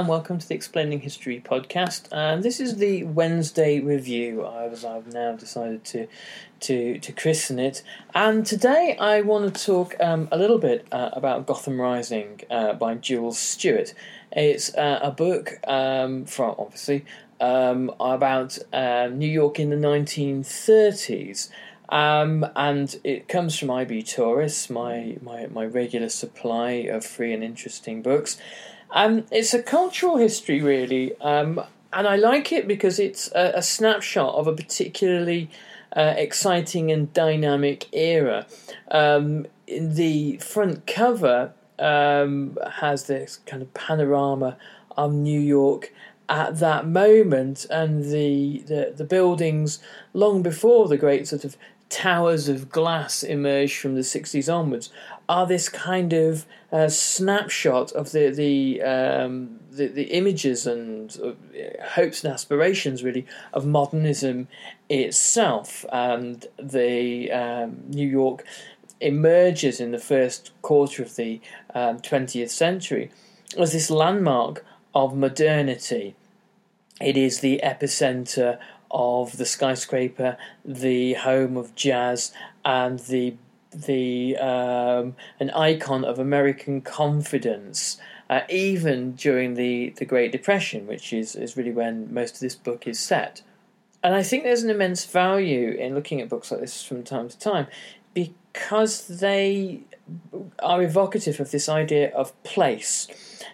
and welcome to the Explaining History podcast. And this is the Wednesday review, as I've now decided to to to christen it. And today I want to talk um, a little bit uh, about Gotham Rising uh, by Jules Stewart. It's uh, a book um, from obviously um, about uh, New York in the 1930s. Um, and it comes from IB Tauris, my, my, my regular supply of free and interesting books. Um, it's a cultural history, really, um, and I like it because it's a, a snapshot of a particularly uh, exciting and dynamic era. Um, the front cover um, has this kind of panorama of New York at that moment, and the, the the buildings long before the great sort of towers of glass emerged from the 60s onwards are this kind of uh, snapshot of the the, um, the, the images and uh, hopes and aspirations really of modernism itself. And the um, New York emerges in the first quarter of the um, 20th century as this landmark of modernity. It is the epicenter of the skyscraper, the home of jazz, and the the um, an icon of American confidence. Uh, even during the, the Great Depression, which is, is really when most of this book is set. And I think there's an immense value in looking at books like this from time to time because they are evocative of this idea of place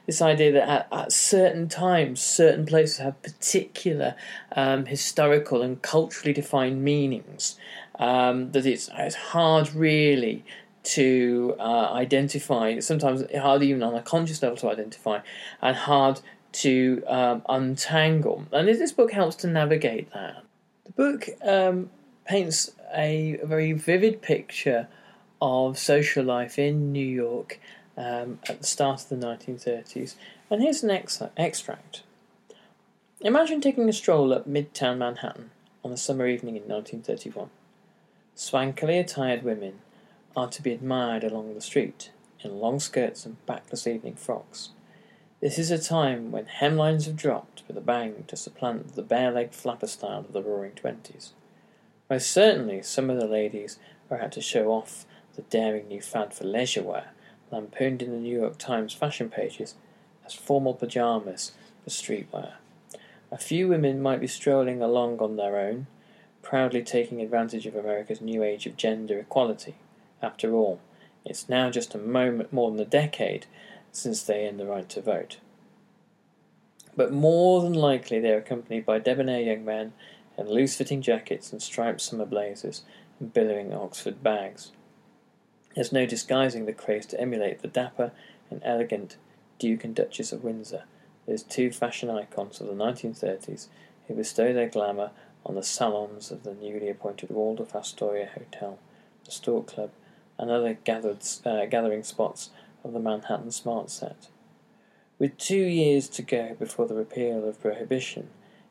this idea that at, at certain times, certain places have particular um, historical and culturally defined meanings. Um, that it's, it's hard really to uh, identify, sometimes hard even on a conscious level to identify, and hard to um, untangle. And this book helps to navigate that. The book um, paints a, a, very vivid picture of social life in New York um, at the start of the 1930s. And here's an ex- extract. Imagine taking a stroll up Midtown Manhattan on a summer evening in 1931. Swankily attired women are to be admired along the street in long skirts and backless evening frocks. This is a time when hemlines have dropped with a bang to supplant the bare legged flapper style of the roaring twenties. Most certainly, some of the ladies are out to show off the daring new fad for leisure wear lampooned in the New York Times fashion pages as formal pajamas for streetwear. A few women might be strolling along on their own, proudly taking advantage of America's new age of gender equality. After all, it's now just a moment more than a decade since they earned the right to vote. But more than likely, they are accompanied by debonair young men in loose fitting jackets and striped summer blazers and billowing Oxford bags. There's no disguising the craze to emulate the dapper and elegant Duke and Duchess of Windsor, those two fashion icons of the 1930s who bestow their glamour on the salons of the newly appointed Waldorf Astoria Hotel, the Stork Club, and other gathered, uh, gathering spots of the Manhattan Smart Set. With two years to go before the repeal of Prohibition,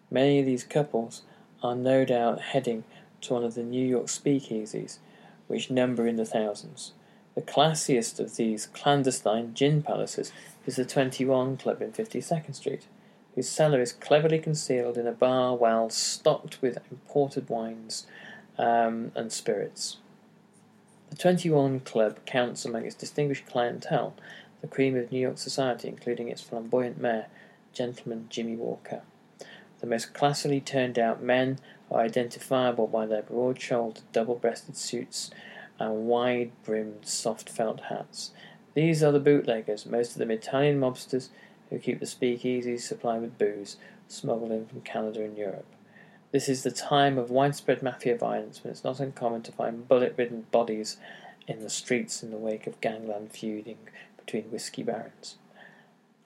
many of these couples are no doubt heading to one of the New York speakeasies which number in the thousands, The classiest of these clandestine gin palaces is the 21 Club in 52nd Street, whose cellar is cleverly concealed in a bar well stocked with imported wines um, and spirits. The 21 Club counts among its distinguished clientele the cream of New York society, including its flamboyant mayor, Gentleman Jimmy Walker. The most classily turned out men are identifiable by their broad shouldered, double breasted suits and wide brimmed, soft felt hats. These are the bootleggers, most of them Italian mobsters who keep the speakeasies supplied with booze, smuggled in from Canada and Europe. This is the time of widespread mafia violence when it's not uncommon to find bullet ridden bodies in the streets in the wake of gangland feuding between whiskey barons.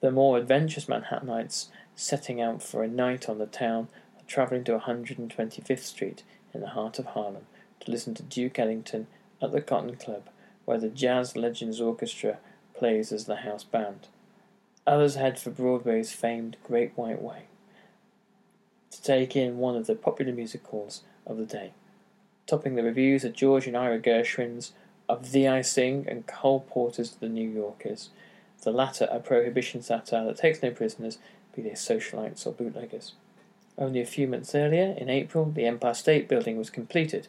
The more adventurous Manhattanites setting out for a night on the town travelling to 125th Street in the heart of Harlem to listen to Duke Ellington at the Cotton Club, where the Jazz Legends Orchestra plays as the house band. Others head for Broadway's famed Great White Way to take in one of the popular musicals of the day. Topping the reviews are George and Ira Gershwin's Of Thee I Sing and Cole Porter's The New Yorkers, the latter a prohibition satire that takes no prisoners, be they socialites or bootleggers. Only a few months earlier, in April, the Empire State Building was completed,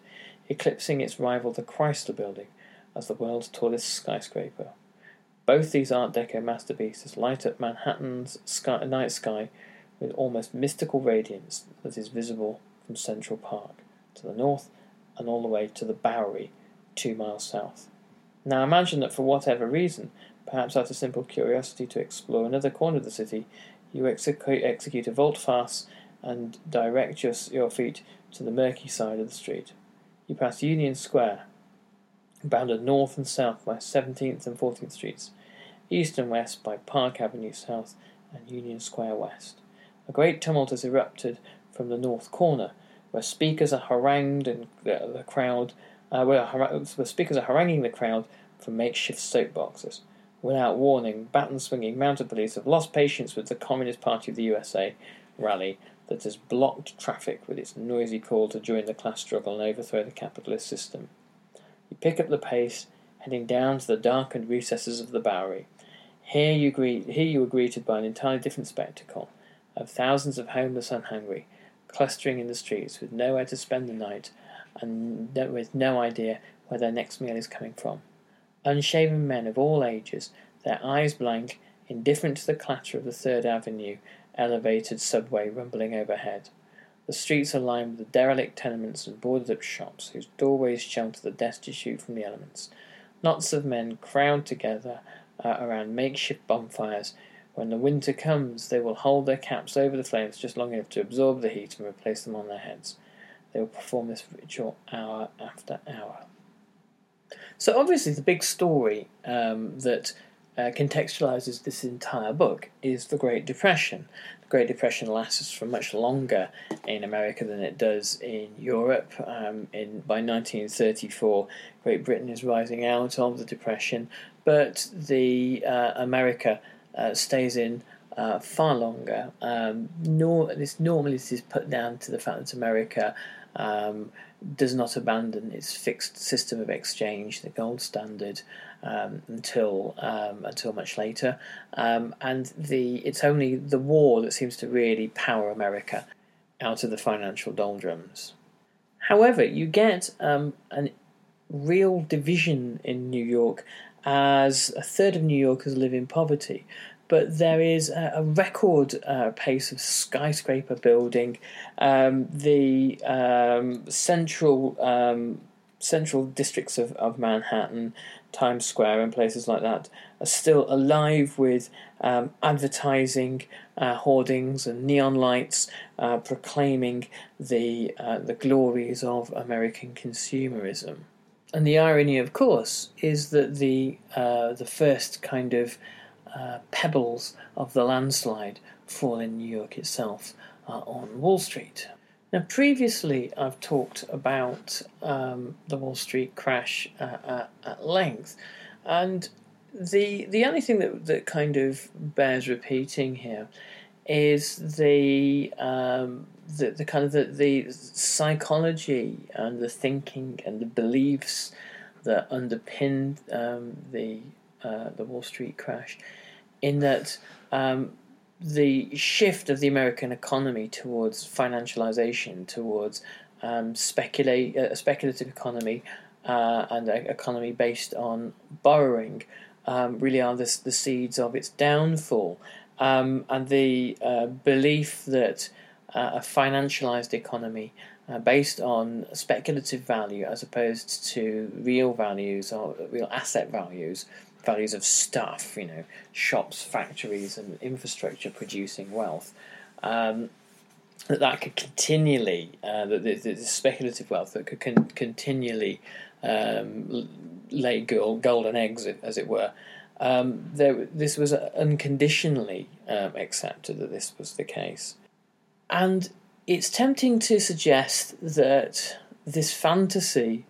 eclipsing its rival the Chrysler Building as the world's tallest skyscraper. Both these Art Deco masterpieces light up Manhattan's sky, night sky with almost mystical radiance that is visible from Central Park to the north and all the way to the Bowery, two miles south. Now imagine that for whatever reason, perhaps out of simple curiosity to explore another corner of the city, you execute, execute a volte-face and direct your, your feet to the murky side of the street. You pass Union Square, bounded north and south by 17th and 14th Streets, east and west by Park Avenue South and Union Square West. A great tumult has erupted from the north corner, where speakers are harangued and the, the crowd, uh, where, where speakers are haranguing the crowd from makeshift soapboxes. Without warning, baton swinging mounted police have lost patience with the Communist Party of the USA rally that has blocked traffic with its noisy call to join the class struggle and overthrow the capitalist system. You pick up the pace, heading down to the darkened recesses of the Bowery. Here you, greet, here you are greeted by an entirely different spectacle of thousands of homeless and hungry, clustering in the streets with nowhere to spend the night and with no idea where their next meal is coming from. Unshaven men of all ages, their eyes blank, indifferent to the clatter of the Third Avenue elevated subway rumbling overhead. The streets are lined with derelict tenements and boarded up shops whose doorways shelter the destitute from the elements. Knots of men crowd together uh, around makeshift bonfires. When the winter comes, they will hold their caps over the flames just long enough to absorb the heat and replace them on their heads. They will perform this ritual hour after hour. So, obviously, the big story um, that uh, contextualizes this entire book is the Great Depression. The Great Depression lasts for much longer in America than it does in Europe. Um, in by 1934, Great Britain is rising out of the Depression, but the uh, America uh, stays in uh, far longer. Um, nor, this normally this is put down to the fact that America um, does not abandon its fixed system of exchange, the gold standard, um, until um, until much later. Um, and the it's only the war that seems to really power America out of the financial doldrums. However, you get um, a real division in New York as a third of New Yorkers live in poverty. But there is a, a record uh, pace of skyscraper building. Um, the um, central central districts of, of Manhattan Times Square and places like that are still alive with um, advertising, uh, hoardings, and neon lights uh, proclaiming the uh, the glories of American consumerism. And the irony, of course, is that the uh, the first kind of uh, pebbles of the landslide fall in New York itself on Wall Street. Now, previously, I've talked about um, the Wall Street crash uh, at, at, length, and the the only thing that that kind of bears repeating here is the um, the, the kind of the, the psychology and the thinking and the beliefs that underpinned um, the uh, the Wall Street crash, in that um, the shift of the American economy towards financialization, towards um, speculate a speculative economy, uh, and an economy based on borrowing, um, really are the the seeds of its downfall, um, and the uh, belief that uh, a financialized economy uh, based on speculative value as opposed to real values or real asset values, values of stuff, you know, shops, factories, and infrastructure producing wealth. Um, that that could continually, uh, that the, the, speculative wealth that could con- continually um, lay gold, golden eggs, as it were. Um, there, this was unconditionally um, accepted that this was the case. And it's tempting to suggest that this fantasy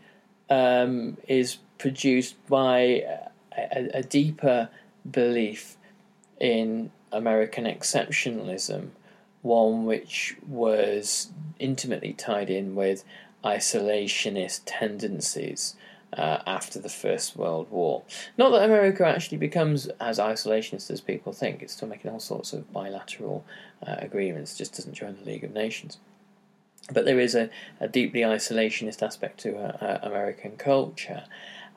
um, is produced by a, a, deeper belief in American exceptionalism, one which was intimately tied in with isolationist tendencies uh, after the First World War. Not that America actually becomes as isolationist as people think, it's still making all sorts of bilateral uh, agreements, just doesn't join the League of Nations. But there is a, a deeply isolationist aspect to uh, uh American culture,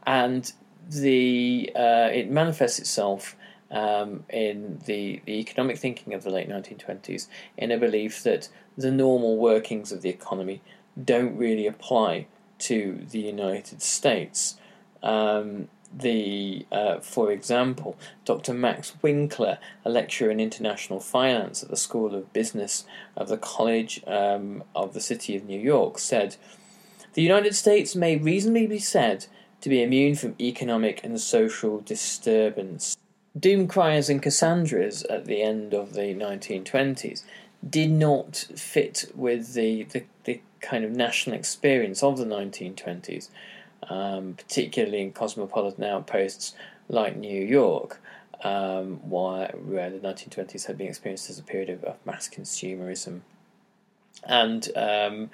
and the uh, it manifests itself um, in the, the economic thinking of the late 1920s in a belief that the normal workings of the economy don't really apply to the United States. Um, the, uh, for example, Dr. Max Winkler, a lecturer in international finance at the School of Business of the College um, of the City of New York, said, "The United States may reasonably be said to be immune from economic and social disturbance." Doom criers and Cassandras at the end of the 1920s did not fit with the, the, the kind of national experience of the 1920s, um, particularly in cosmopolitan outposts like New York, um, where, where the 1920s had been experienced as a period of, of mass consumerism. And um,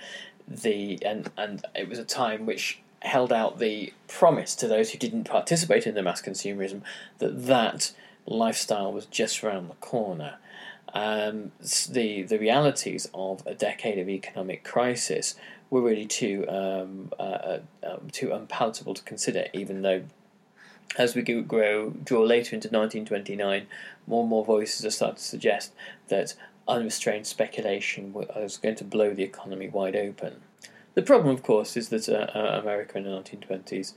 the and and it was a time which held out the promise to those who didn't participate in the mass consumerism that that lifestyle was just around the corner um, the the realities of a decade of economic crisis were really too um, uh, uh, um, too unpalatable to consider. Even though, as we grow draw later into 1929, more and more voices are starting to suggest that unrestrained speculation was going to blow the economy wide open. The problem, of course, is that uh, uh America in the 1920s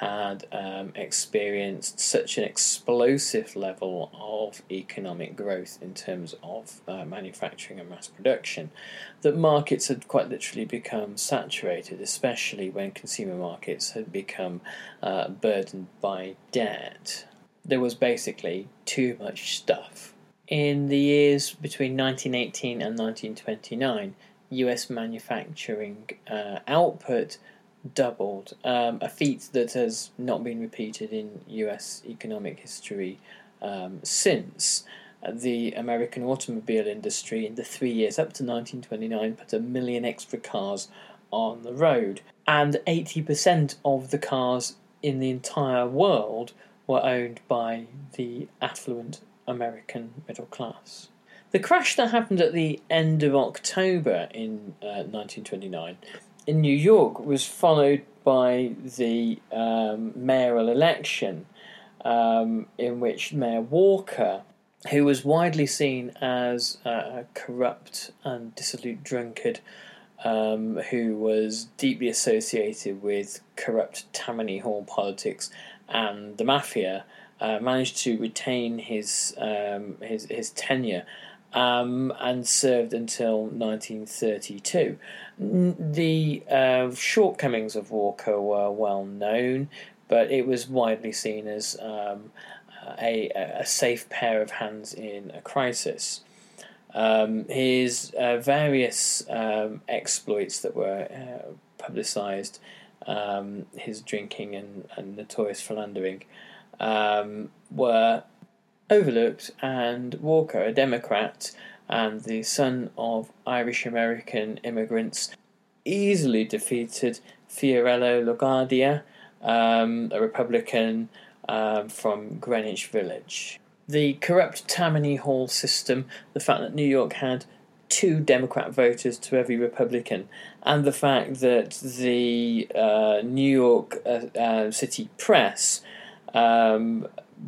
had um, experienced such an explosive level of economic growth in terms of uh, manufacturing and mass production that markets had quite literally become saturated, especially when consumer markets had become uh, burdened by debt. There was basically too much stuff. In the years between 1918 and 1929, US manufacturing uh, output doubled, um, a feat that has not been repeated in US economic history um, since. The American automobile industry, in the three years up to 1929, put a million extra cars on the road, and 80% of the cars in the entire world were owned by the affluent American middle class. The crash that happened at the end of October in uh, 1929 in New York was followed by the um, mayoral election, um, in which Mayor Walker, who was widely seen as a corrupt and dissolute drunkard, um, who was deeply associated with corrupt Tammany Hall politics and the mafia, uh, managed to retain his um, his his tenure um, and served until 1932. The uh, shortcomings of Walker were well known, but it was widely seen as um, a, a safe pair of hands in a crisis. Um, his uh, various um, exploits that were uh, publicised, um, his drinking and, and notorious philandering, um, were overlooked, and Walker, a Democrat and the son of Irish American immigrants, easily defeated Fiorello LaGuardia, um, a Republican um, from Greenwich Village. The corrupt Tammany Hall system, the fact that New York had two Democrat voters to every Republican, and the fact that the uh, New York uh, uh, City Press, um,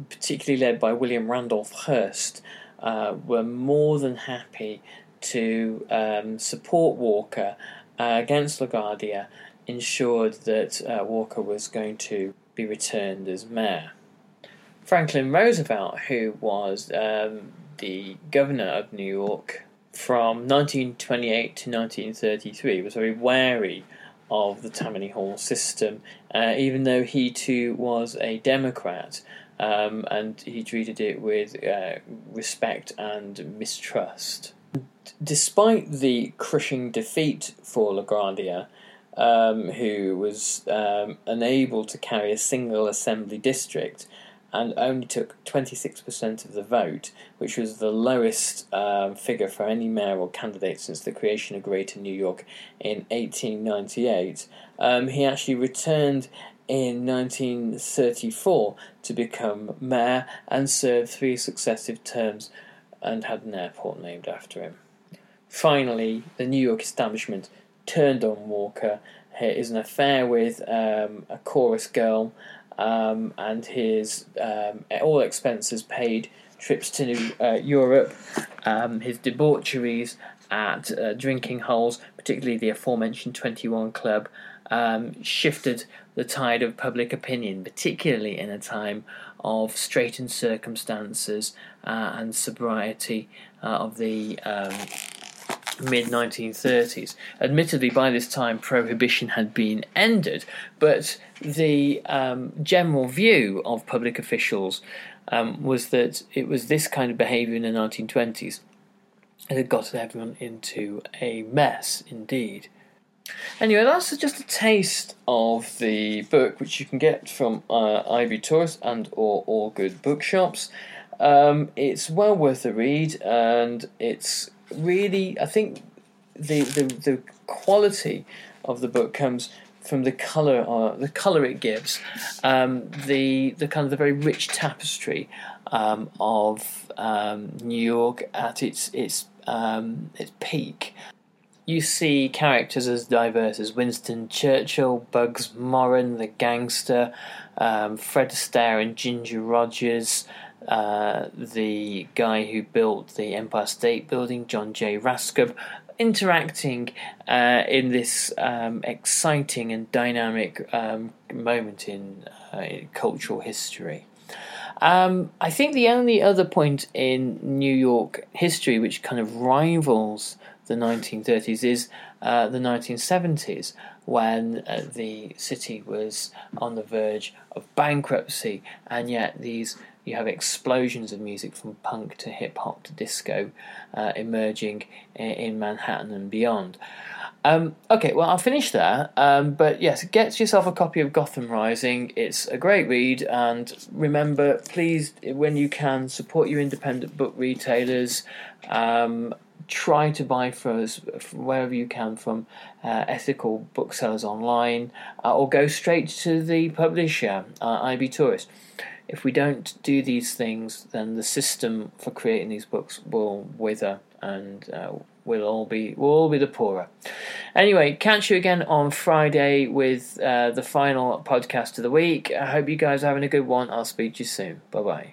particularly led by William Randolph Hearst, uh, were more than happy to um, support Walker uh, against LaGuardia, ensured that uh, Walker was going to be returned as mayor. Franklin Roosevelt, who was um, the governor of New York from 1928 to 1933, was very wary of the Tammany Hall system, uh, even though he too was a Democrat. Um, and he treated it with uh, respect and mistrust. Despite the crushing defeat for LaGuardia, um, who was um, unable to carry a single assembly district, and only took 26% of the vote, which was the lowest um, figure for any mayoral candidate since the creation of Greater New York in 1898. Um, he actually returned in 1934 to become mayor and served three successive terms and had an airport named after him. Finally, the New York establishment turned on Walker. His an affair with um, a chorus girl um, and his um, all expenses paid trips to uh, Europe, um, his debaucheries at uh, drinking holes, particularly the aforementioned 21 Club, um, shifted the tide of public opinion, particularly in a time of straitened circumstances uh, and sobriety uh, of the um, mid 1930s. Admittedly, by this time, prohibition had been ended, but the um, general view of public officials um, was that it was this kind of behaviour in the 1920s that had got everyone into a mess indeed. Anyway, that's just a taste of the book, which you can get from uh, IB Tauris and or all good bookshops. Um, it's well worth a read, and it's really, I think the, the, the quality of the book comes from the color uh, the color it gives, um, the the kind of the very rich tapestry um, of um, New York at its its um, its peak. You see characters as diverse as Winston Churchill, Bugs Moran, the gangster, um, Fred Astaire and Ginger Rogers, uh, the guy who built the Empire State Building, John J. Raskob, interacting uh, in this um, exciting and dynamic um, moment in, uh, in, cultural history. Um, I think the only other point in New York history which kind of rivals the 1930s is uh, the 1970s, when uh, the city was on the verge of bankruptcy, and yet these you have explosions of music from punk to hip hop to disco uh, emerging in Manhattan and beyond. Um, okay, well, I'll finish there. Um, but yes, get yourself a copy of Gotham Rising. It's a great read, and remember, please, when you can, support your independent book retailers. Um, try to buy from wherever you can from uh, ethical booksellers online, uh, or go straight to the publisher, uh, IB Tauris if we don't do these things, then the system for creating these books will wither and uh, we'll all be we'll all be the poorer. Anyway, catch you again on Friday with uh, the final podcast of the week. I hope you guys are having a good one. I'll speak to you soon. Bye bye.